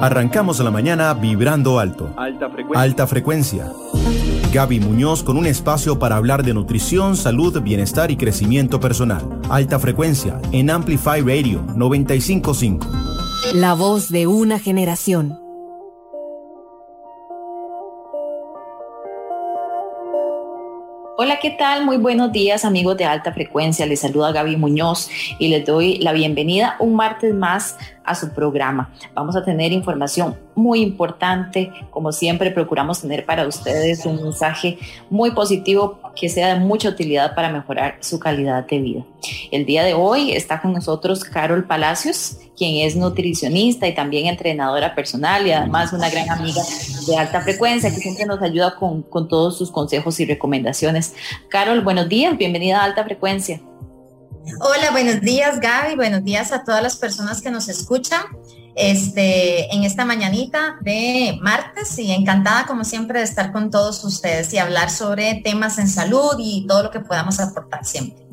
Arrancamos la mañana vibrando alto. Alta frecuencia. Alta frecuencia. Gaby Muñoz con un espacio para hablar de nutrición, salud, bienestar y crecimiento personal. Alta frecuencia en Amplify Radio 955. La voz de una generación. Hola, ¿qué tal? Muy buenos días amigos de alta frecuencia. Les saluda Gaby Muñoz y les doy la bienvenida un martes más a su programa. Vamos a tener información muy importante. Como siempre, procuramos tener para ustedes un mensaje muy positivo que sea de mucha utilidad para mejorar su calidad de vida. El día de hoy está con nosotros Carol Palacios, quien es nutricionista y también entrenadora personal y además una gran amiga de alta frecuencia que siempre nos ayuda con, con todos sus consejos y recomendaciones. Carol, buenos días, bienvenida a alta frecuencia. Hola, buenos días Gaby, buenos días a todas las personas que nos escuchan este, en esta mañanita de martes y encantada como siempre de estar con todos ustedes y hablar sobre temas en salud y todo lo que podamos aportar siempre.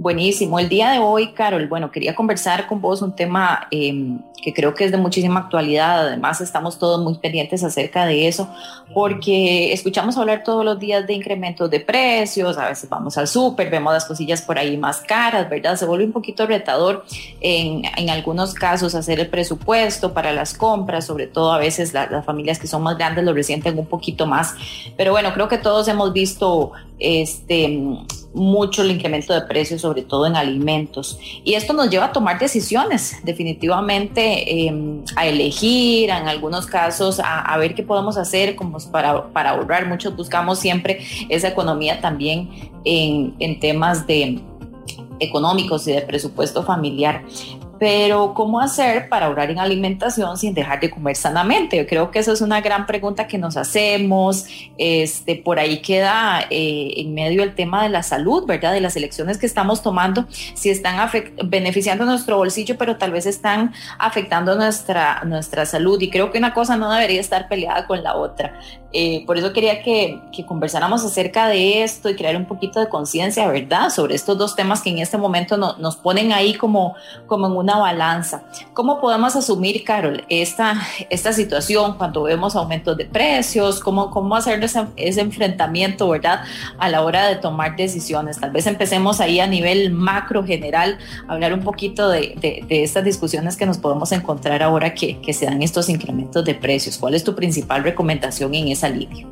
Buenísimo. El día de hoy, Carol, bueno, quería conversar con vos un tema em, que creo que es de muchísima actualidad. Además, estamos todos muy pendientes acerca de eso, porque escuchamos hablar todos los días de incrementos de precios. A veces vamos al súper, vemos las cosillas por ahí más caras, ¿verdad? Se vuelve un poquito retador en, en algunos casos hacer el presupuesto para las compras, sobre todo a veces las familias que son más grandes lo resienten un poquito más. Pero bueno, creo que todos hemos visto este mucho el incremento de precios, sobre todo en alimentos. Y esto nos lleva a tomar decisiones, definitivamente, em, a elegir, en algunos casos, a, ver qué podemos hacer como para, para, ahorrar. Muchos buscamos siempre esa economía también en, en temas de económicos y de presupuesto familiar pero ¿cómo hacer para ahorrar en alimentación sin dejar de comer sanamente? Yo creo que esa es una gran pregunta que nos hacemos. Este, por ahí queda eh, en medio el tema de la salud, ¿verdad? De las elecciones que estamos tomando, si están beneficiando nuestro bolsillo, pero tal vez están afectando nuestra, nuestra salud. Y creo que una cosa no debería estar peleada con la otra. Eh, por eso quería que, que, conversáramos acerca de esto y crear un poquito de conciencia, ¿verdad? Sobre estos dos temas que en este momento nos ponen ahí como, como en una balanza. ¿Cómo podemos asumir, Carol, esta, esta situación cuando vemos aumentos de precios? ¿Cómo, cómo hacer ese, ese enfrentamiento, ¿verdad? A la hora de tomar decisiones. Tal vez empecemos ahí a nivel macro general, hablar un poquito de, de, de estas discusiones que nos podemos encontrar ahora que, que se dan estos incrementos de precios. ¿Cuál es tu principal recomendación en esa línea?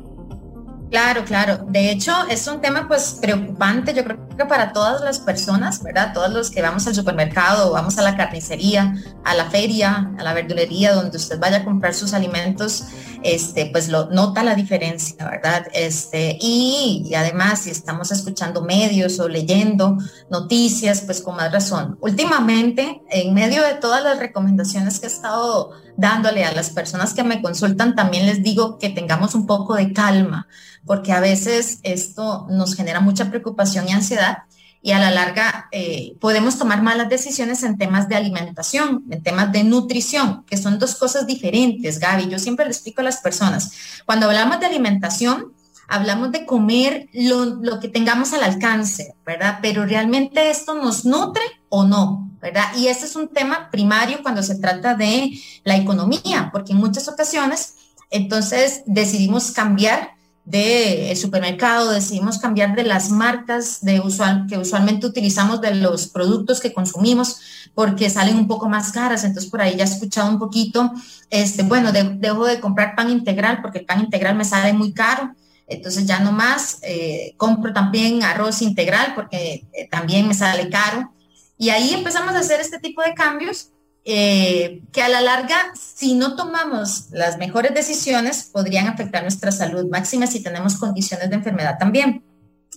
Claro, claro. De hecho, es un tema pues preocupante, yo creo que para todas las personas, ¿verdad? Todos los que vamos al supermercado, vamos a la carnicería, a la feria, a la verdulería, donde usted vaya a comprar sus alimentos, este, pues lo nota la diferencia, ¿verdad? Este, y, y además, si estamos escuchando medios o leyendo noticias, pues con más razón. Últimamente, en medio de todas las recomendaciones que he estado dándole a las personas que me consultan, también les digo que tengamos un poco de calma, porque a veces esto nos genera mucha preocupación y ansiedad y a la larga eh, podemos tomar malas decisiones en temas de alimentación, en temas de nutrición, que son dos cosas diferentes, Gaby. Yo siempre le explico a las personas, cuando hablamos de alimentación, hablamos de comer lo, lo, que tengamos al alcance, ¿verdad? Pero realmente esto nos nutre o no, ¿verdad? Y este es un tema primario cuando se trata de la economía, porque en muchas ocasiones entonces decidimos cambiar de supermercado, decidimos cambiar de las marcas de usual, que usualmente utilizamos de los productos que consumimos porque salen un poco más caras. Entonces por ahí ya he escuchado un poquito, este, bueno, de, dejo de comprar pan integral porque el pan integral me sale muy caro. Entonces ya no más, eh, compro también arroz integral porque eh, también me sale caro. Y ahí empezamos a hacer este tipo de cambios eh, que a la larga, si no tomamos las mejores decisiones, podrían afectar nuestra salud máxima si tenemos condiciones de enfermedad también.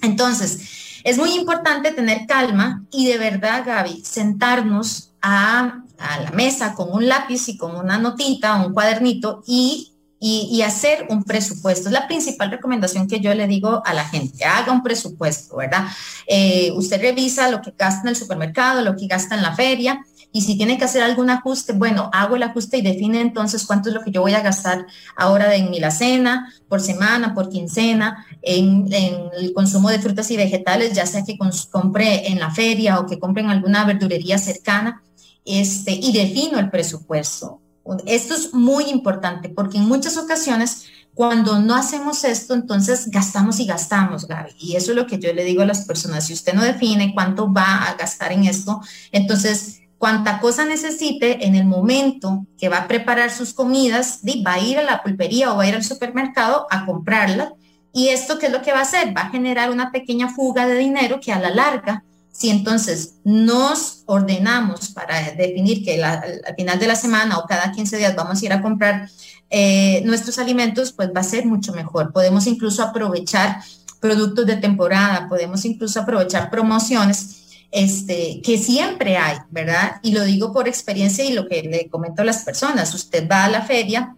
Entonces, es muy importante tener calma y de verdad, Gaby, sentarnos a, a la mesa con un lápiz y con una notita, un cuadernito y y, hacer un presupuesto. Es la principal recomendación que yo le digo a la gente, haga un presupuesto, ¿verdad? Eh, usted revisa lo que gasta en el supermercado, lo que gasta en la feria. Y si tiene que hacer algún ajuste, bueno, hago el ajuste y define entonces cuánto es lo que yo voy a gastar ahora en mi la cena, por semana, por quincena, en, en, el consumo de frutas y vegetales, ya sea que compre en la feria o que compre en alguna verdurería cercana, este, y defino el presupuesto Esto es muy importante porque en muchas ocasiones cuando no hacemos esto, entonces gastamos y gastamos, Gaby. Y eso es lo que yo le digo a las personas. Si usted no define cuánto va a gastar en esto, entonces cuánta cosa necesite en el momento que va a preparar sus comidas, va a ir a la pulpería o va a ir al supermercado a comprarla. Y esto, ¿qué es lo que va a hacer? Va a generar una pequeña fuga de dinero que a la larga si entonces nos ordenamos para definir que al final de la semana o cada 15 días vamos a ir a comprar eh, nuestros alimentos, pues va a ser mucho mejor. Podemos incluso aprovechar productos de temporada, podemos incluso aprovechar promociones este, que siempre hay, ¿verdad? Y lo digo por experiencia y lo que le comento a las personas. Usted va a la feria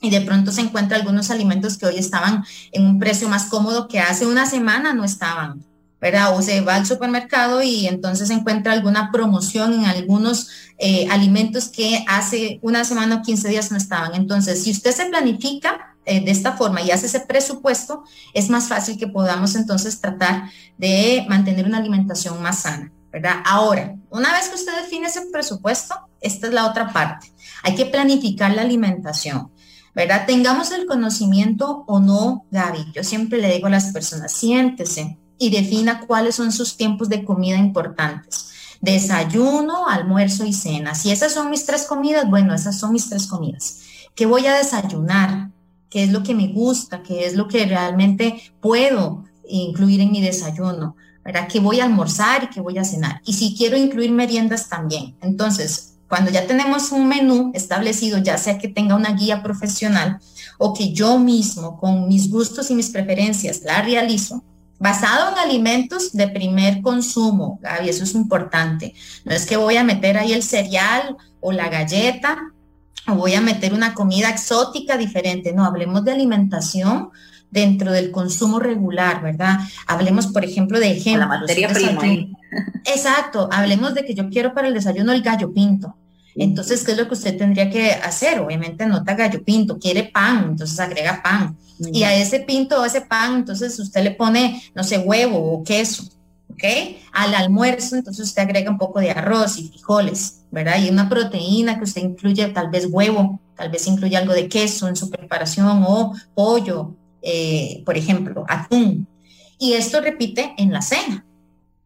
y de pronto se encuentra algunos alimentos que hoy estaban en un precio más cómodo que hace una semana no estaban. ¿verdad? O se va al supermercado y entonces encuentra alguna promoción en algunos eh, alimentos que hace una semana o 15 días no estaban. Entonces, si usted se planifica eh, de esta forma y hace ese presupuesto, es más fácil que podamos entonces tratar de mantener una alimentación más sana, ¿verdad? Ahora, una vez que usted define ese presupuesto, esta es la otra parte. Hay que planificar la alimentación. ¿verdad? Tengamos el conocimiento o no, Gaby. Yo siempre le digo a las personas, siéntese, y defina cuáles son sus tiempos de comida importantes. Desayuno, almuerzo y cena. Si esas son mis tres comidas, bueno, esas son mis tres comidas. ¿Qué voy a desayunar? ¿Qué es lo que me gusta? ¿Qué es lo que realmente puedo incluir en mi desayuno? ¿Verdad? ¿Qué voy a almorzar y qué voy a cenar? Y si quiero incluir meriendas también. Entonces, cuando ya tenemos un menú establecido, ya sea que tenga una guía profesional o que yo mismo, con mis gustos y mis preferencias, la realizo, basado en alimentos de primer consumo, Gaby, eso es importante. No es que voy a meter ahí el cereal o la galleta o voy a meter una comida exótica diferente, no, hablemos de alimentación dentro del consumo regular, ¿verdad? Hablemos, por ejemplo, de ejemplo. La materia prima. Exacto, hablemos de que yo quiero para el desayuno el gallo pinto. Entonces, ¿qué es lo que usted tendría que hacer? Obviamente nota gallo pinto, quiere pan, entonces agrega pan. Y a ese pinto o ese pan, entonces usted le pone, no sé, huevo o queso, ¿ok? Al almuerzo, entonces usted agrega un poco de arroz y frijoles, ¿verdad? Y una proteína que usted incluye, tal vez huevo, tal vez incluye algo de queso en su preparación o pollo, eh, por ejemplo, atún. Y esto repite en la cena,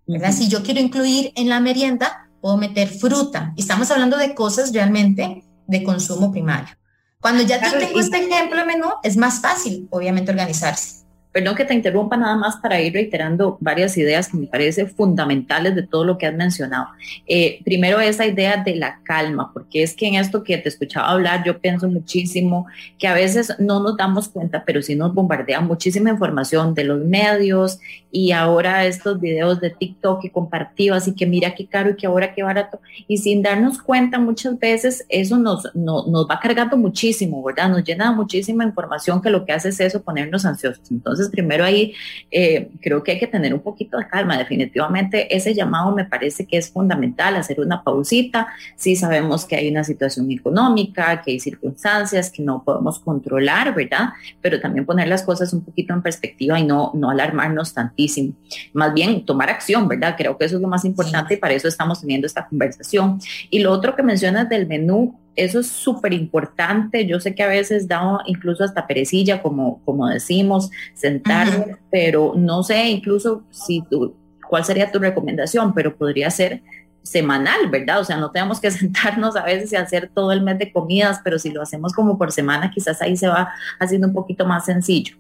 ¿verdad? Si yo quiero incluir en la merienda, puedo meter fruta. Y estamos hablando de cosas realmente de consumo primario. Cuando ya tengo este ejemplo de menú, es más fácil, obviamente, organizarse. Perdón que te interrumpa nada más para ir reiterando varias ideas que me parecen fundamentales de todo lo que has mencionado. Eh, primero, esa idea de la calma, porque es que en esto que te escuchaba hablar, yo pienso muchísimo que a veces no nos damos cuenta, pero sí nos bombardea muchísima información de los medios y ahora estos videos de TikTok que compartió, así que mira qué caro y que ahora qué barato. Y sin darnos cuenta, muchas veces eso nos, nos va cargando muchísimo, ¿verdad? Nos llena muchísima información que lo que hace es eso, ponernos ansiosos. Entonces, entonces, primero ahí eh, creo que hay que tener un poquito de calma. Definitivamente ese llamado me parece que es fundamental, hacer una pausita. Sí sabemos que hay una situación económica, que hay circunstancias que no podemos controlar, ¿verdad? Pero también poner las cosas un poquito en perspectiva y no, no alarmarnos tantísimo. Más bien tomar acción, ¿verdad? Creo que eso es lo más importante y para eso estamos teniendo esta conversación. Y lo otro que mencionas del menú, eso es súper importante. Yo sé que a veces da incluso hasta perecilla, como, como decimos, sentarme, pero no sé incluso si tú, cuál sería tu recomendación, pero podría ser semanal, ¿verdad? O sea, no tenemos que sentarnos a veces y hacer todo el mes de comidas, pero si lo hacemos como por semana, quizás ahí se va haciendo un poquito más sencillo.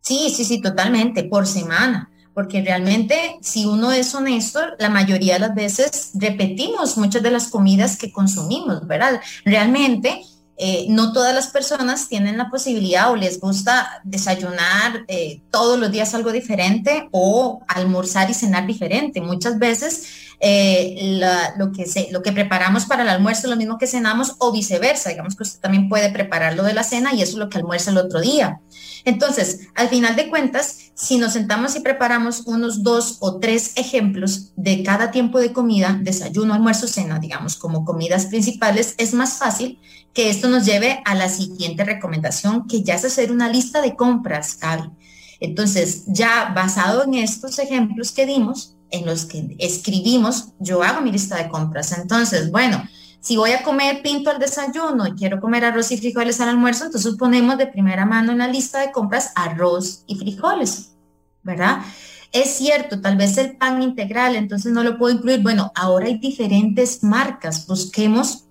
Sí, sí, sí, totalmente, por semana porque realmente si uno es honesto, la mayoría de las veces repetimos muchas de las comidas que consumimos, ¿verdad? Realmente eh, no todas las personas tienen la posibilidad o les gusta desayunar eh, todos los días algo diferente o almorzar y cenar diferente. Muchas veces eh, lo, que lo que preparamos para el almuerzo es lo mismo que cenamos o viceversa. Digamos que usted también puede preparar lo de la cena y eso es lo que almuerza el otro día. Entonces, al final de cuentas, si nos sentamos y preparamos unos dos o tres ejemplos de cada tiempo de comida, desayuno, almuerzo, cena, digamos, como comidas principales, es más fácil que esto nos lleve a la siguiente recomendación, que ya es hacer una lista de compras, Gaby. Entonces, ya basado en estos ejemplos que dimos, en los que escribimos, yo hago mi lista de compras. Entonces, bueno, si voy a comer pinto al desayuno y quiero comer arroz y frijoles al almuerzo, entonces ponemos de primera mano en la lista de compras arroz y frijoles, ¿verdad? Es cierto, tal vez el pan integral, entonces no lo puedo incluir. Bueno, ahora hay diferentes marcas. Busquemos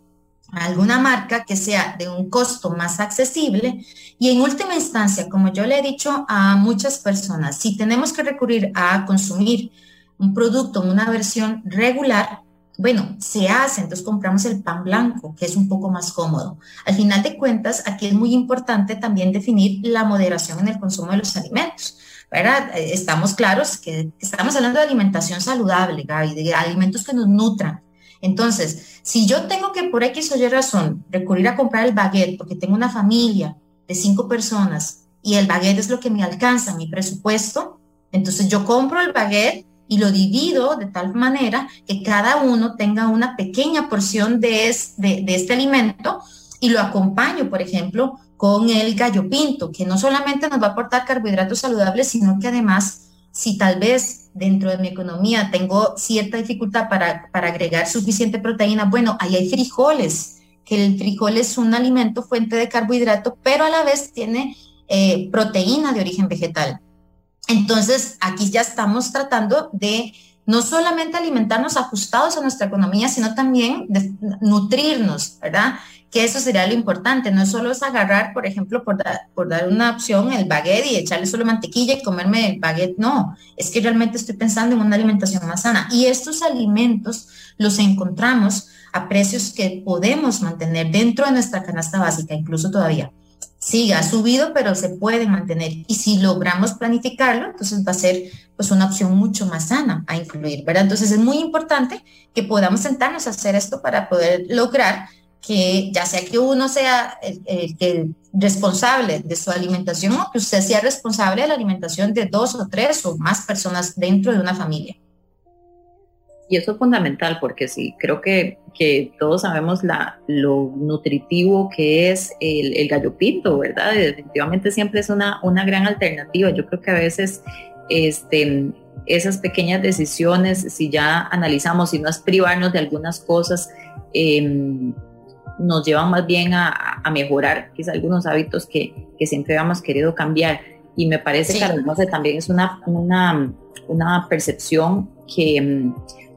alguna marca que sea de un costo más accesible y en última instancia, como yo le he dicho a muchas personas, si tenemos que recurrir a consumir un producto en una versión regular, bueno, se hace, entonces compramos el pan blanco, que es un poco más cómodo. Al final de cuentas, aquí es muy importante también definir la moderación en el consumo de los alimentos. ¿verdad? Eh, estamos claros que estamos hablando de alimentación saludable, Gaby, de alimentos que nos nutran. Entonces, si yo tengo que por X o Y razón recurrir a comprar el baguette porque tengo una familia de cinco personas y el baguette es lo que me alcanza mi presupuesto, entonces yo compro el baguette y lo divido de tal manera que cada uno tenga una pequeña porción de, de, este alimento y lo acompaño, por ejemplo, con el gallo pinto, que no solamente nos va a aportar carbohidratos saludables, sino que además, si tal vez dentro de mi economía tengo cierta dificultad para, para agregar suficiente proteína, bueno, ahí hay frijoles, que el frijol es un alimento fuente de carbohidrato, pero a la vez tiene eh, proteína de origen vegetal. Entonces, aquí ya estamos tratando de no solamente alimentarnos ajustados a nuestra economía, sino también de nutrirnos, ¿verdad? Que eso sería lo importante, no solo es agarrar, por ejemplo, por, por dar una opción, el baguette y echarle solo mantequilla y comerme el baguette, no, es que realmente estoy pensando en una alimentación más sana. Y estos alimentos los encontramos a precios que podemos mantener dentro de nuestra canasta básica, incluso todavía. Sí, ha subido, pero se puede mantener. Y si logramos planificarlo, entonces va a ser pues una opción mucho más sana a incluir, ¿verdad? Entonces es muy importante que podamos sentarnos a hacer esto para poder lograr que ya sea que uno sea el, responsable de su alimentación o que usted sea responsable de la alimentación de dos o tres o más personas dentro de una familia. Y eso es fundamental porque sí, creo que, que todos sabemos la, lo nutritivo que es el, el gallo pinto, ¿verdad? definitivamente siempre es una, una gran alternativa. Yo creo que a veces este, esas pequeñas decisiones, si ya analizamos, si no es privarnos de algunas cosas, em, nos llevan más bien a, a, mejorar quizá algunos hábitos que, que, siempre habíamos querido cambiar. Y me parece que además también es una, una, una percepción que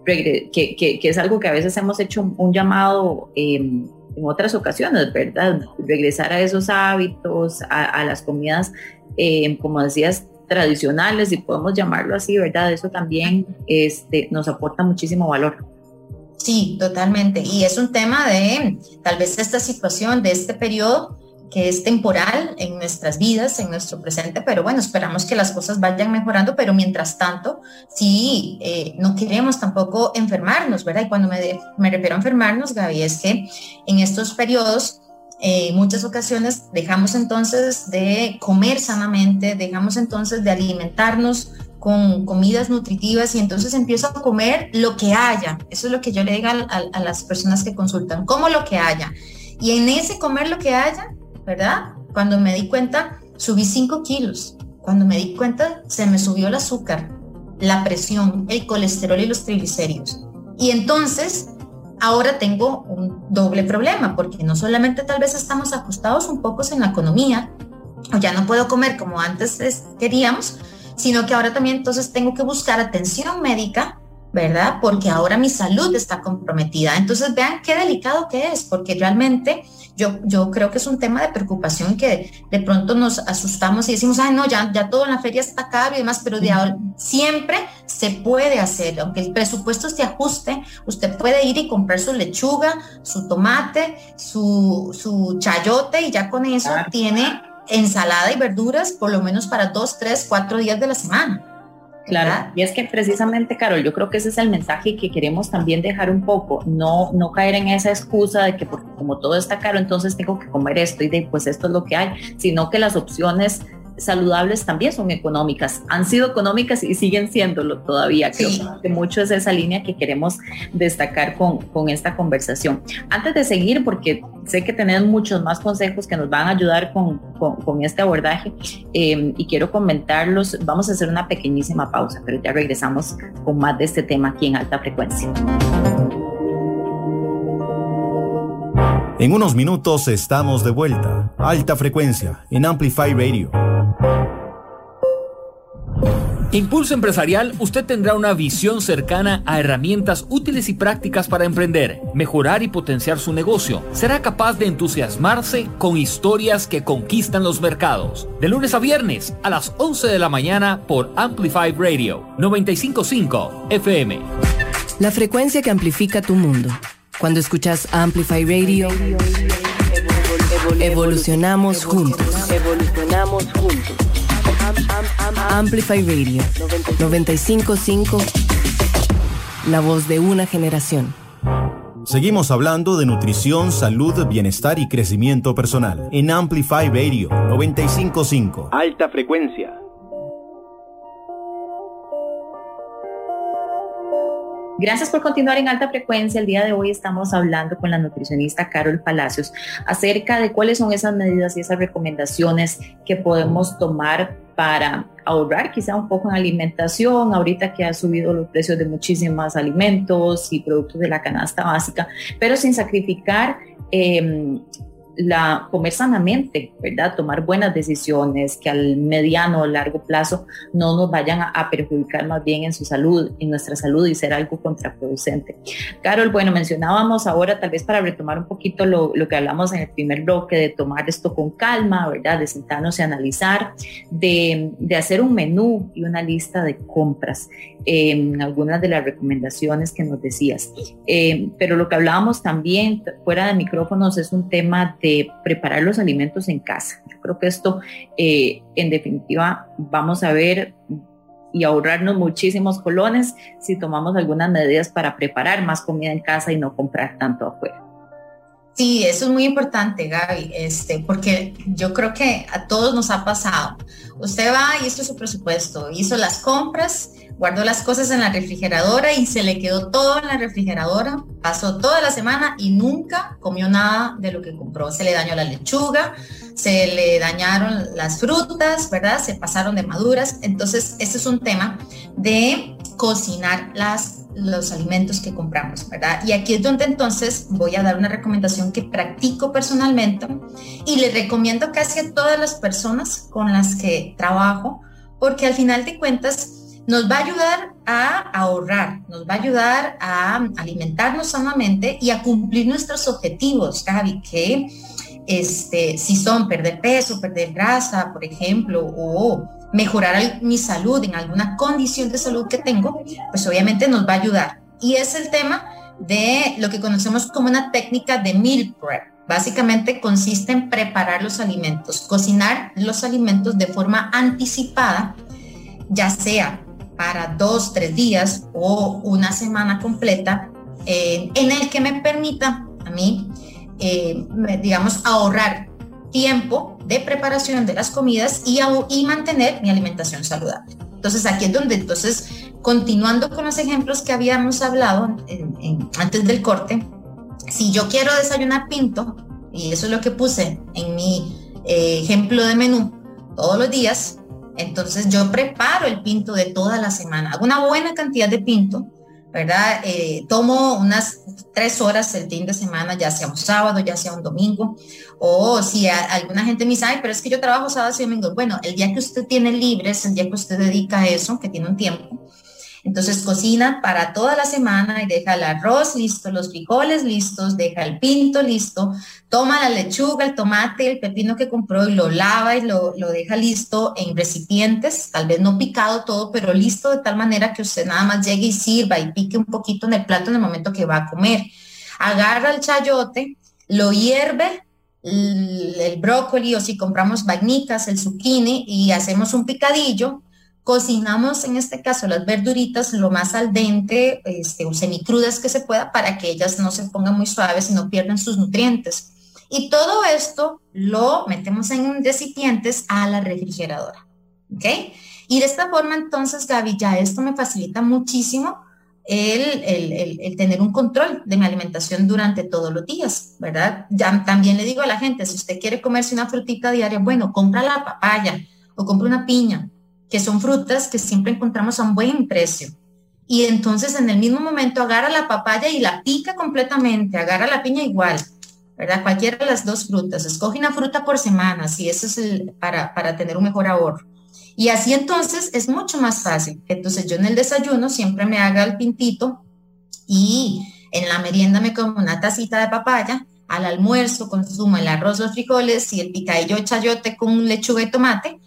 que, es algo que a veces hemos hecho un, llamado em, en otras ocasiones, ¿verdad? Regresar a esos hábitos, a, las comidas, em, como decías, tradicionales, si podemos llamarlo así, ¿verdad? Eso también este, nos aporta muchísimo valor. Sí, totalmente. Y es un tema de tal vez esta situación, de este periodo, que es temporal en nuestras vidas, en nuestro presente, pero bueno, esperamos que las cosas vayan mejorando, pero mientras tanto, sí, eh, no queremos tampoco enfermarnos, ¿verdad? Y cuando me, me refiero a enfermarnos, Gaby, es que en estos periodos, en eh, muchas ocasiones dejamos entonces de comer sanamente, dejamos entonces de alimentarnos con comidas nutritivas y entonces empiezo a comer lo que haya. Eso es lo que yo le digo a, a las personas que consultan, como lo que haya. Y en ese comer lo que haya, ¿verdad? Cuando me di cuenta, subí 5 kilos. Cuando me di cuenta, se me subió el azúcar, la presión, el colesterol y los triglicéridos. Y entonces, ahora tengo un doble problema, porque no solamente tal vez estamos ajustados un poco en la economía, o ya no puedo comer como antes queríamos, sino que ahora también entonces tengo que buscar atención médica, ¿verdad? Porque ahora mi salud está comprometida. Entonces vean qué delicado que es, porque realmente yo, creo que es un tema de preocupación que de pronto nos asustamos y decimos, ay, no, ya, ya todo en la feria está caro y demás, pero de ahora, siempre se puede hacer, aunque el presupuesto se ajuste, usted puede ir y comprar su lechuga, su tomate, su, su chayote y ya con eso tiene ensalada y verduras por lo menos para dos, tres, cuatro días de la semana. Claro, y es que precisamente, Carol, yo creo que ese es el mensaje que queremos también dejar un poco, no, no caer en esa excusa de que porque como todo está caro, entonces tengo que comer esto y de pues esto es lo que hay, sino que las opciones saludables también son económicas, han sido económicas y siguen siéndolo todavía. Creo que mucho es esa línea que queremos destacar con, con esta conversación. Antes de seguir, porque sé que tenés muchos más consejos que nos van a ayudar con, con, este abordaje em, y quiero comentarlos, vamos a hacer una pequeñísima pausa, pero ya regresamos con más de este tema aquí en alta frecuencia. En unos minutos estamos de vuelta. Alta frecuencia en Amplify Radio. Impulso Empresarial, usted tendrá una visión cercana a herramientas útiles y prácticas para emprender, mejorar y potenciar su negocio. Será capaz de entusiasmarse con historias que conquistan los mercados. De lunes a viernes a las 11 de la mañana por Amplify Radio 955 FM. La frecuencia que amplifica tu mundo. Cuando escuchas Amplify Radio, evolucionamos juntos. Juntos. Amplify Radio 955, la voz de una generación. Seguimos hablando de nutrición, salud, bienestar y crecimiento personal en Amplify Radio 955. Alta frecuencia. Gracias por continuar en alta frecuencia. El día de hoy estamos hablando con la nutricionista Carol Palacios acerca de cuáles son esas medidas y esas recomendaciones que podemos tomar para ahorrar quizá un poco en alimentación, ahorita que ha subido los precios de muchísimos alimentos y productos de la canasta básica, pero sin sacrificar eh, la, comer sanamente, ¿verdad? Tomar buenas decisiones que al mediano o largo plazo no nos vayan a, perjudicar más bien en su salud, en nuestra salud y ser algo contraproducente. Carol, bueno, mencionábamos ahora, tal vez para retomar un poquito lo, lo que hablamos en el primer bloque, de tomar esto con calma, ¿verdad? De sentarnos y analizar, de, de hacer un menú y una lista de compras en algunas de las recomendaciones que nos decías. Eh, pero lo que hablábamos también fuera de micrófonos es un tema de preparar los alimentos en casa. Yo creo que esto, eh, en definitiva, vamos a ver y ahorrarnos muchísimos colones si tomamos algunas medidas para preparar más comida en casa y no comprar tanto afuera. Sí, eso es muy importante, Gaby, este, porque yo creo que a todos nos ha pasado. Usted va y es su presupuesto, hizo las compras, guardó las cosas en la refrigeradora y se le quedó todo en la refrigeradora, pasó toda la semana y nunca comió nada de lo que compró. Se le dañó la lechuga, se le dañaron las frutas, ¿verdad? Se pasaron de maduras. Entonces, este es un tema de cocinar las los alimentos que compramos, ¿verdad? Y aquí es donde entonces voy a dar una recomendación que practico personalmente y le recomiendo casi a todas las personas con las que trabajo, porque al final de cuentas nos va a ayudar a ahorrar, nos va a ayudar a alimentarnos sanamente y a cumplir nuestros objetivos, Gaby, que este, si son perder peso, perder grasa, por ejemplo, o mejorar mi salud en alguna condición de salud que tengo, pues obviamente nos va a ayudar. Y es el tema de lo que conocemos como una técnica de meal prep. Básicamente consiste en preparar los alimentos, cocinar los alimentos de forma anticipada, ya sea para dos, tres días o una semana completa, eh, en el que me permita a mí, eh, digamos, ahorrar tiempo de preparación de las comidas y, mantener mi alimentación saludable. Entonces aquí es donde, entonces, continuando con los ejemplos que habíamos hablado antes del corte, si yo quiero desayunar pinto, y eso es lo que puse en mi eh, ejemplo de menú todos los días, entonces yo preparo el pinto de toda la semana, hago una buena cantidad de pinto, ¿verdad? Eh, tomo unas tres horas el fin de semana, ya sea un sábado, ya sea un domingo, o si alguna gente me dice, ay, pero es que yo trabajo sábado y domingo. Bueno, el día que usted tiene libre es el día que usted dedica a eso, que tiene un tiempo. Entonces cocina para toda la semana y deja el arroz listo, los frijoles listos, deja el pinto listo, toma la lechuga, el tomate, el pepino que compró y lo lava y lo, lo deja listo en recipientes, tal vez no picado todo, pero listo de tal manera que usted nada más llegue y sirva y pique un poquito en el plato en el momento que va a comer. Agarra el chayote, lo hierve el brócoli o si compramos vainicas, el zucchini y hacemos un picadillo, Cocinamos en este caso las verduritas lo más al dente este, o semicrudas que se pueda para que ellas no se pongan muy suaves y no pierdan sus nutrientes. Y todo esto lo metemos en recipientes a la refrigeradora. ¿Ok? Y de esta forma entonces, Gaby, ya esto me facilita muchísimo el, el, el, tener un control de mi alimentación durante todos los días, ¿verdad? Ya, también le digo a la gente, si usted quiere comerse una frutita diaria, bueno, compra la papaya o compra una piña que son frutas que siempre encontramos a un buen precio. Y entonces en el mismo momento agarra la papaya y la pica completamente, agarra la piña igual, ¿verdad? Cualquiera de las dos frutas. Escoge una fruta por semana, si eso es para, para tener un mejor ahorro. Y así entonces es mucho más fácil. Entonces yo en el desayuno siempre me haga el pintito y en la merienda me como una tacita de papaya. Al almuerzo consumo el arroz, los frijoles y el picadillo chayote con lechuga y tomate.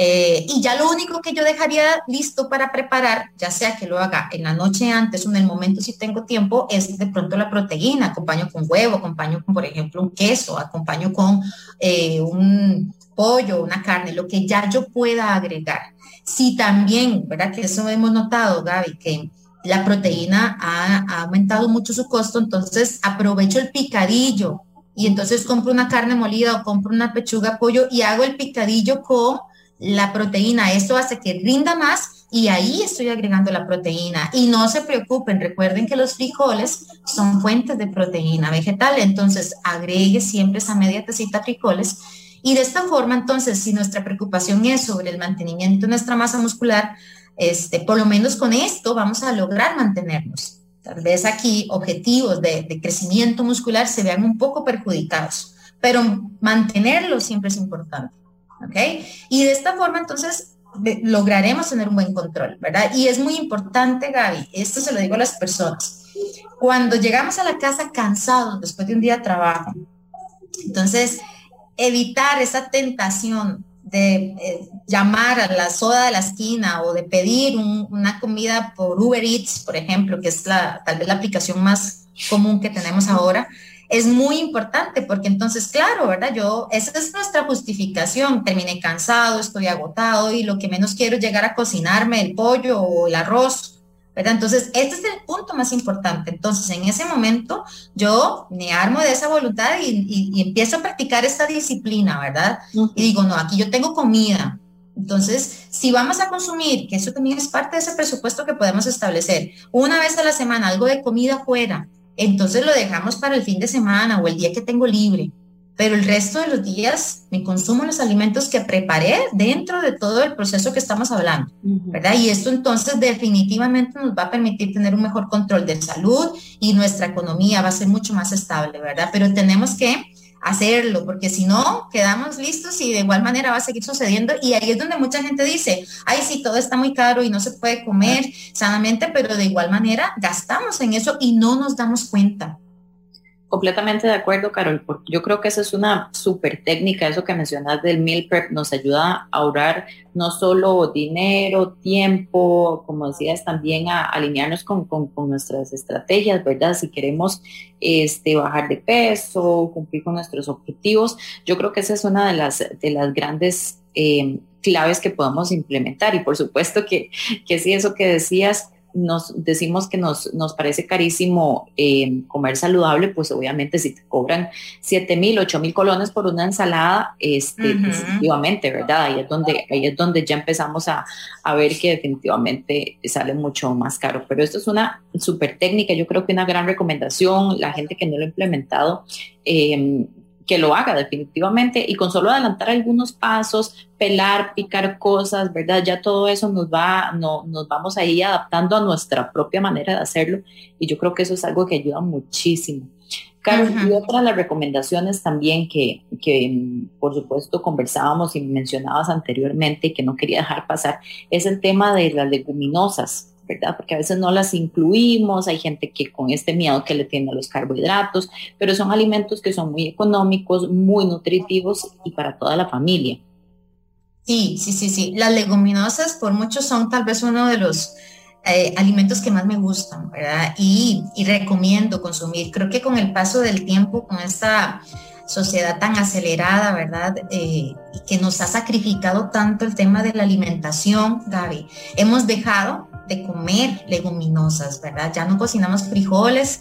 Eh, y ya lo único que yo dejaría listo para preparar, ya sea que lo haga en la noche antes o en el momento si tengo tiempo, es de pronto la proteína. Acompaño con huevo, acompaño con, por ejemplo, un queso, acompaño con eh, un pollo, una carne, lo que ya yo pueda agregar. Si también, ¿verdad? Que eso hemos notado, Gaby, que la proteína ha, ha aumentado mucho su costo, entonces aprovecho el picadillo y entonces compro una carne molida o compro una pechuga pollo y hago el picadillo con la proteína. Esto hace que rinda más y ahí estoy agregando la proteína. Y no se preocupen, recuerden que los frijoles son fuentes de proteína vegetal, entonces agregue siempre esa media tacita frijoles. Y de esta forma, entonces, si nuestra preocupación es sobre el mantenimiento de nuestra masa muscular, este, por lo menos con esto vamos a lograr mantenernos. Tal vez aquí objetivos de crecimiento muscular se vean un poco perjudicados, pero mantenerlo siempre es importante. ¿Ok? Y de esta forma, entonces, lograremos tener un buen control, ¿verdad? Y es muy importante, Gaby, esto se lo digo a las personas, cuando llegamos a la casa cansados después de un día de trabajo, entonces, evitar esa tentación de eh, llamar a la soda de la esquina o de pedir una comida por Uber Eats, por ejemplo, que es la, tal vez la aplicación más común que tenemos ahora, es muy importante porque entonces, claro, ¿verdad? Yo, esa es nuestra justificación. Terminé cansado, estoy agotado y lo que menos quiero es llegar a cocinarme el pollo o el arroz, ¿verdad? Entonces, este es el punto más importante. Entonces, en ese momento, yo me armo de esa voluntad y, empiezo a practicar esta disciplina, ¿verdad? Y digo, no, aquí yo tengo comida, entonces, si vamos a consumir, que eso también es parte de ese presupuesto que podemos establecer, una vez a la semana algo de comida fuera, entonces lo dejamos para el fin de semana o el día que tengo libre. Pero el resto de los días me consumo los alimentos que preparé dentro de todo el proceso que estamos hablando, ¿verdad? Y esto entonces definitivamente nos va a permitir tener un mejor control de salud y nuestra economía va a ser mucho más estable, ¿verdad? Pero tenemos que hacerlo, porque si no, quedamos listos y de igual manera va a seguir sucediendo. Y ahí es donde mucha gente dice, ay, sí, todo está muy caro y no se puede comer sanamente, pero de igual manera gastamos en eso y no nos damos cuenta. Completamente de acuerdo, Carol, porque yo creo que esa es una súper técnica, eso que mencionas del meal prep nos ayuda a ahorrar no solo dinero, tiempo, como decías, también a alinearnos con, nuestras estrategias, ¿verdad? Si queremos este, bajar de peso, cumplir con nuestros objetivos, yo creo que esa es una de las, de las grandes eh, claves que podemos implementar y por supuesto que, que sí, eso que decías, nos decimos que nos, nos parece carísimo eh, comer saludable, pues obviamente si te cobran 7 mil, 8 mil colones por una ensalada, este, definitivamente, ¿verdad? Ahí es donde, ahí es donde ya empezamos a, a, ver que definitivamente sale mucho más caro. Pero esto es una súper técnica, yo creo que una gran recomendación, la gente que no lo ha implementado, eh, que lo haga definitivamente y con solo adelantar algunos pasos, pelar, picar cosas, ¿verdad? Ya todo eso nos va, no, nos vamos ahí adaptando a nuestra propia manera de hacerlo y yo creo que eso es algo que ayuda muchísimo. Carlos, y otra de las recomendaciones también que, que, por supuesto, conversábamos y mencionabas anteriormente y que no quería dejar pasar, es el tema de las leguminosas. ¿Verdad? Porque a veces no las incluimos, hay gente que con este miedo que le tiene a los carbohidratos, pero son alimentos que son muy económicos, muy nutritivos y para toda la familia. Sí, sí, sí, sí. Las leguminosas por muchos son tal vez uno de los eh, alimentos que más me gustan, ¿verdad? Y, y, recomiendo consumir. Creo que con el paso del tiempo, con esta sociedad tan acelerada, ¿verdad? Eh, que nos ha sacrificado tanto el tema de la alimentación, Gaby, hemos dejado de comer leguminosas, ¿verdad? Ya no cocinamos frijoles,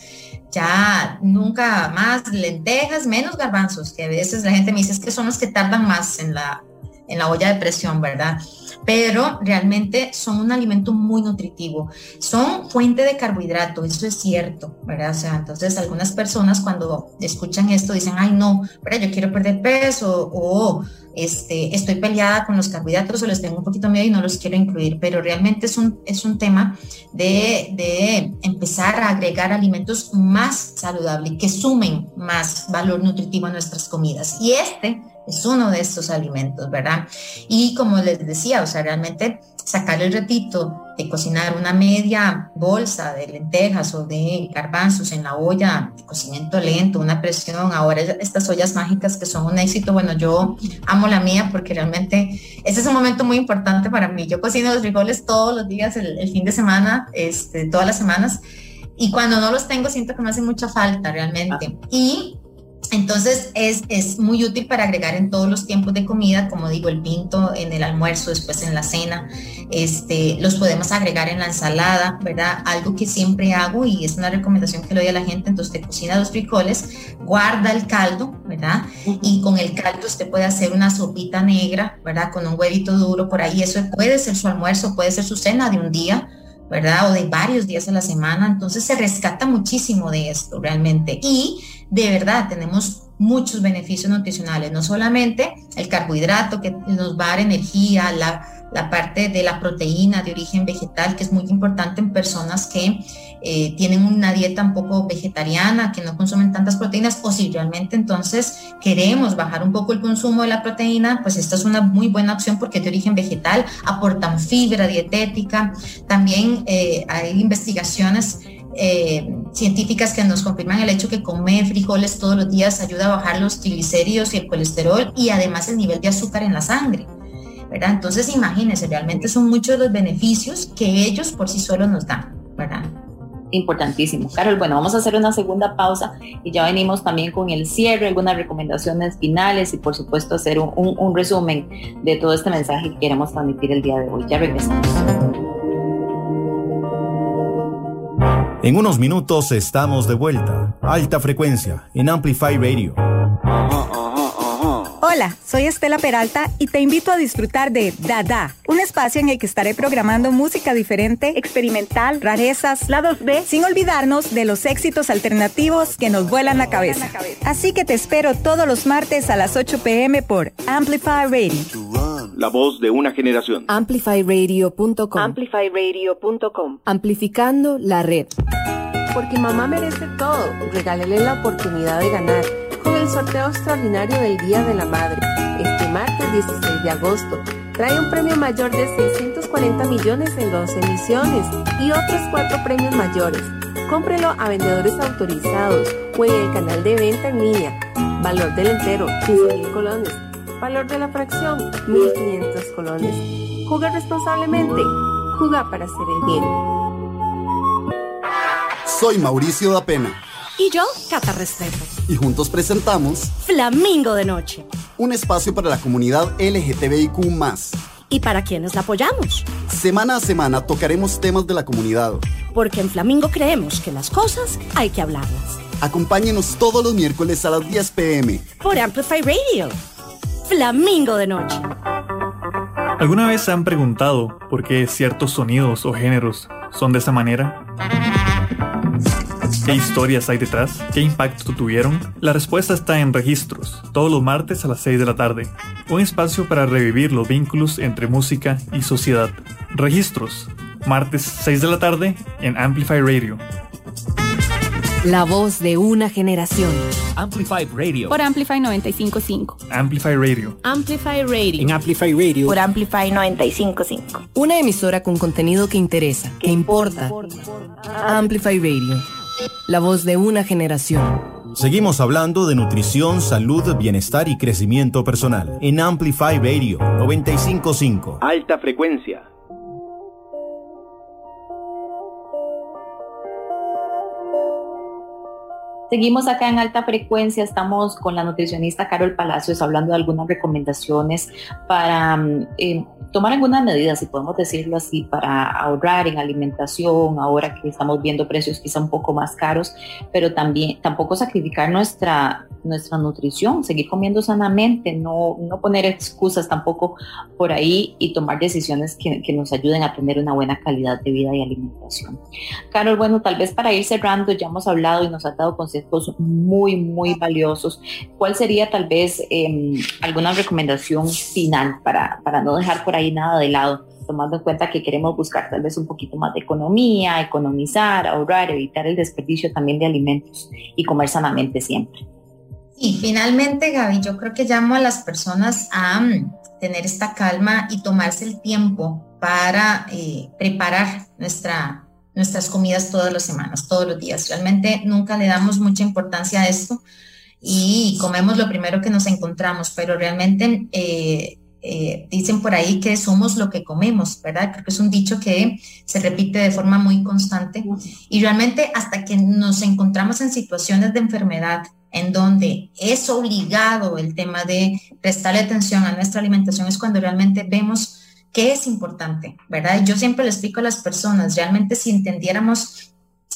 ya nunca más lentejas, menos garbanzos, que a veces la gente me dice es que son los que tardan más en la en la olla de presión, ¿verdad? Pero realmente son un alimento muy nutritivo. Son fuente de carbohidrato, eso es cierto, ¿verdad? O sea, entonces algunas personas cuando escuchan esto dicen, ay no, pero yo quiero perder peso o este, estoy peleada con los carbohidratos o les tengo un poquito miedo y no los quiero incluir, pero realmente es un, es un tema de, de empezar a agregar alimentos más saludables, que sumen más valor nutritivo a nuestras comidas. Y este es uno de estos alimentos, ¿verdad? Y como les decía, o sea, realmente sacar el ratito de cocinar una media bolsa de lentejas o de garbanzos en la olla de cocimiento lento, una presión, ahora estas ollas mágicas que son un éxito, bueno, yo amo la mía porque realmente ese es un momento muy importante para mí. Yo cocino los frijoles todos los días, el, fin de semana, este, todas las semanas, y cuando no los tengo siento que me hace mucha falta realmente. Ah. Y entonces es, es, muy útil para agregar en todos los tiempos de comida, como digo, el pinto en el almuerzo, después en la cena, este, los podemos agregar en la ensalada, ¿verdad? Algo que siempre hago y es una recomendación que le doy a la gente, entonces te cocina los frijoles, guarda el caldo, ¿verdad? Y con el caldo usted puede hacer una sopita negra, ¿verdad? Con un huevito duro por ahí, eso puede ser su almuerzo, puede ser su cena de un día, ¿verdad? O de varios días a la semana, entonces se rescata muchísimo de esto realmente. Y de verdad tenemos muchos beneficios nutricionales, no solamente el carbohidrato que nos va a dar energía, la, parte de la proteína de origen vegetal, que es muy importante en personas que eh, tienen una dieta un poco vegetariana, que no consumen tantas proteínas, o si realmente entonces queremos bajar un poco el consumo de la proteína, pues esta es una muy buena opción porque es de origen vegetal, aportan fibra dietética, también eh, hay investigaciones eh, científicas que nos confirman el hecho que comer frijoles todos los días ayuda a bajar los triglicéridos y el colesterol y además el nivel de azúcar en la sangre. ¿Verdad? Entonces imagínense, realmente son muchos los beneficios que ellos por sí solos nos dan. ¿verdad? Importantísimo. Carol, bueno, vamos a hacer una segunda pausa y ya venimos también con el cierre, algunas recomendaciones finales y por supuesto hacer un, un resumen de todo este mensaje que queremos transmitir el día de hoy. Ya regresamos. En unos minutos estamos de vuelta. Alta frecuencia en Amplify Radio. Hola, soy Estela Peralta y te invito a disfrutar de Dada, un espacio en el que estaré programando música diferente, experimental, rarezas, lados B, sin olvidarnos de los éxitos alternativos que nos vuelan la cabeza. Así que te espero todos los martes a las 8 pm por Amplify Radio. La voz de una generación. Amplifyradio.com. Amplifyradio.com. Amplificando la red. Porque mamá merece todo. Regálele la oportunidad de ganar con el sorteo extraordinario del Día de la Madre. Este martes 16 de agosto trae un premio mayor de 640 millones en dos emisiones y otros cuatro premios mayores. Cómprelo a vendedores autorizados o en el canal de venta en línea. Valor del entero, 15 mil colones. Valor de la fracción, 1.500 colones. Juega responsablemente. Juga para hacer el bien. Soy Mauricio da Pena. Y yo, Cata Restrepo. Y juntos presentamos Flamingo de Noche. Un espacio para la comunidad LGTBIQ. ¿Y para quienes la apoyamos? Semana a semana tocaremos temas de la comunidad. Porque en Flamingo creemos que las cosas hay que hablarlas. Acompáñenos todos los miércoles a las 10 pm. Por Amplify Radio. Flamingo de Noche. ¿Alguna vez se han preguntado por qué ciertos sonidos o géneros son de esa manera? ¿Qué historias hay detrás? ¿Qué impacto tuvieron? La respuesta está en Registros, todos los martes a las 6 de la tarde. Un espacio para revivir los vínculos entre música y sociedad. Registros, martes 6 de la tarde en Amplify Radio. La voz de una generación. Amplify Radio. Por Amplify 955. Amplify Radio. Amplify Radio. En Amplify Radio. Por Amplify 955. Una emisora con contenido que interesa, que importa. Amplify Radio. La voz de una generación. Seguimos hablando de nutrición, salud, bienestar y crecimiento personal en Amplify Radio 955. Alta frecuencia. Seguimos acá en alta frecuencia, estamos con la nutricionista Carol Palacios hablando de algunas recomendaciones para mm, eh, tomar algunas medidas, si podemos decirlo así, para ahorrar en alimentación, ahora que estamos viendo precios quizá un poco más caros, pero también tampoco sacrificar nuestra, nuestra nutrición, seguir comiendo sanamente, no, no poner excusas tampoco por ahí y tomar decisiones que, que nos ayuden a tener una buena calidad de vida y alimentación. Carol, bueno, tal vez para ir cerrando, ya hemos hablado y nos ha dado consejos muy, muy valiosos. ¿Cuál sería tal vez em, alguna recomendación final para, para no dejar por ahí nada de lado? tomando en cuenta que queremos buscar tal vez un poquito más de economía, economizar, ahorrar, evitar el desperdicio también de alimentos y comer sanamente siempre. Y finalmente, Gaby, yo creo que llamo a las personas a mm, tener esta calma y tomarse el tiempo para eh, preparar nuestra, nuestras comidas todas las semanas, todos los días. Realmente nunca le damos mucha importancia a esto y comemos lo primero que nos encontramos, pero realmente eh, eh, dicen por ahí que somos lo que comemos, ¿verdad? Creo que es un dicho que se repite de forma muy constante y realmente hasta que nos encontramos en situaciones de enfermedad en donde es obligado el tema de prestarle atención a nuestra alimentación es cuando realmente vemos ¿Qué es importante? ¿Verdad? Yo siempre le explico a las personas, realmente si entendiéramos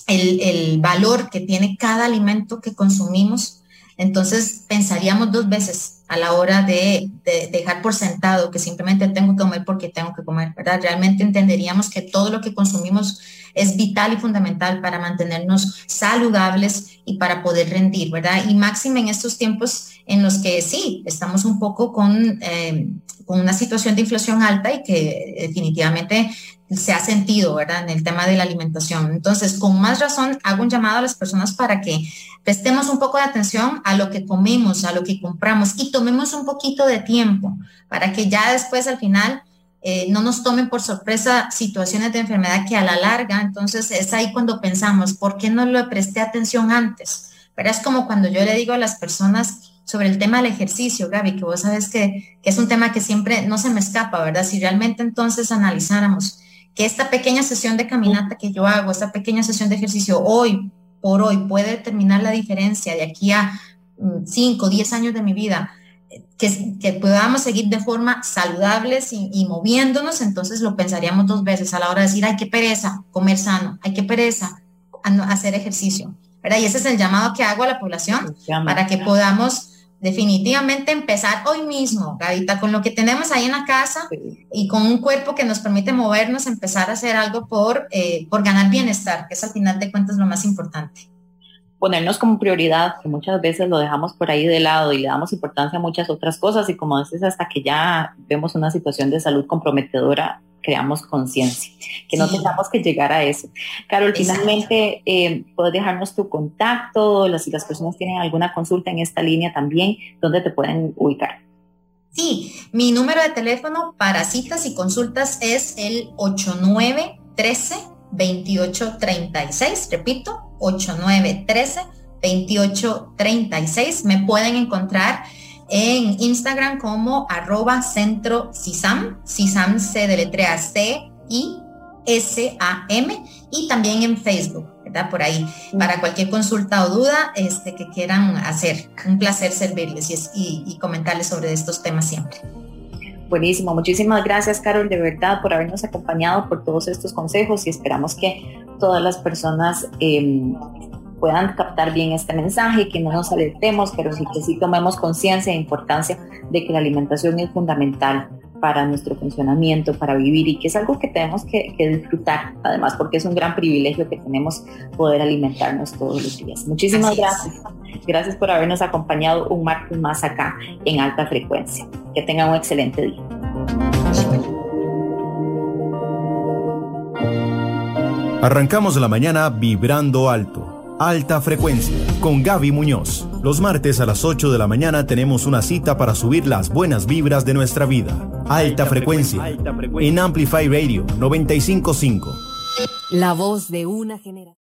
el, valor que tiene cada alimento que consumimos, entonces pensaríamos dos veces a la hora de, dejar por sentado que simplemente tengo que comer porque tengo que comer, ¿verdad? Realmente entenderíamos que todo lo que consumimos es vital y fundamental para mantenernos saludables y para poder rendir, ¿verdad? Y máximo en estos tiempos en los que sí, estamos un poco con, eh, con una situación de inflación alta y que definitivamente se ha sentido, ¿verdad? En el tema de la alimentación. Entonces, con más razón, hago un llamado a las personas para que prestemos un poco de atención a lo que comemos, a lo que compramos y tomemos un poquito de tiempo para que ya después al final eh, no nos tomen por sorpresa situaciones de enfermedad que a la larga, entonces es ahí cuando pensamos, ¿por qué no le presté atención antes? Pero es como cuando yo le digo a las personas sobre el tema del ejercicio, Gaby, que vos sabes que, que es un tema que siempre no se me escapa, ¿verdad? Si realmente entonces analizáramos que esta pequeña sesión de caminata que yo hago, esta pequeña sesión de ejercicio hoy por hoy puede determinar la diferencia de aquí a 5, mm, 10 años de mi vida, que, podamos seguir de forma saludables y, moviéndonos, entonces lo pensaríamos dos veces a la hora de decir, hay que pereza comer sano, hay que pereza hacer ejercicio. ¿verdad? Y ese es el llamado que hago a la población para que podamos definitivamente empezar hoy mismo, Gavita, con lo que tenemos ahí en la casa y con un cuerpo que nos permite movernos, empezar a hacer algo por, eh, por ganar bienestar, que es al final de cuentas lo más importante. Ponernos como prioridad, que muchas veces lo dejamos por ahí de lado y le damos importancia a muchas otras cosas y como dices, hasta que ya vemos una situación de salud comprometedora, creamos conciencia, que no tengamos que llegar a eso. Carol, finalmente, eh, puedes dejarnos tu contacto, las, si las personas tienen alguna consulta en esta línea también, ¿dónde te pueden ubicar? Sí, mi número de teléfono para citas y consultas es el 8913 2836, repito, 8913 2836. Me pueden encontrar en Instagram como arroba centro CISAM. CISAM se deletrea C I S A M y también en Facebook, ¿verdad? Por ahí, para cualquier consulta o duda este, que quieran hacer. Un placer servirles y, y comentarles sobre estos temas siempre. Buenísimo, muchísimas gracias Carol, de verdad, por habernos acompañado, por todos estos consejos y esperamos que todas las personas em, puedan captar bien este mensaje, que no nos alertemos, pero sí que sí tomemos conciencia e importancia de que la alimentación es fundamental para nuestro funcionamiento, para vivir y que es algo que tenemos que, disfrutar, además porque es un gran privilegio que tenemos poder alimentarnos todos los días. Muchísimas gracias. Gracias por habernos acompañado un martes más acá en alta frecuencia. Que tengan un excelente día. Arrancamos la mañana vibrando alto. Alta Frecuencia con Gaby Muñoz. Los martes a las 8 de la mañana tenemos una cita para subir las buenas vibras de nuestra vida. Alta, frecuencia, en Amplify Radio 955. La voz de una generación.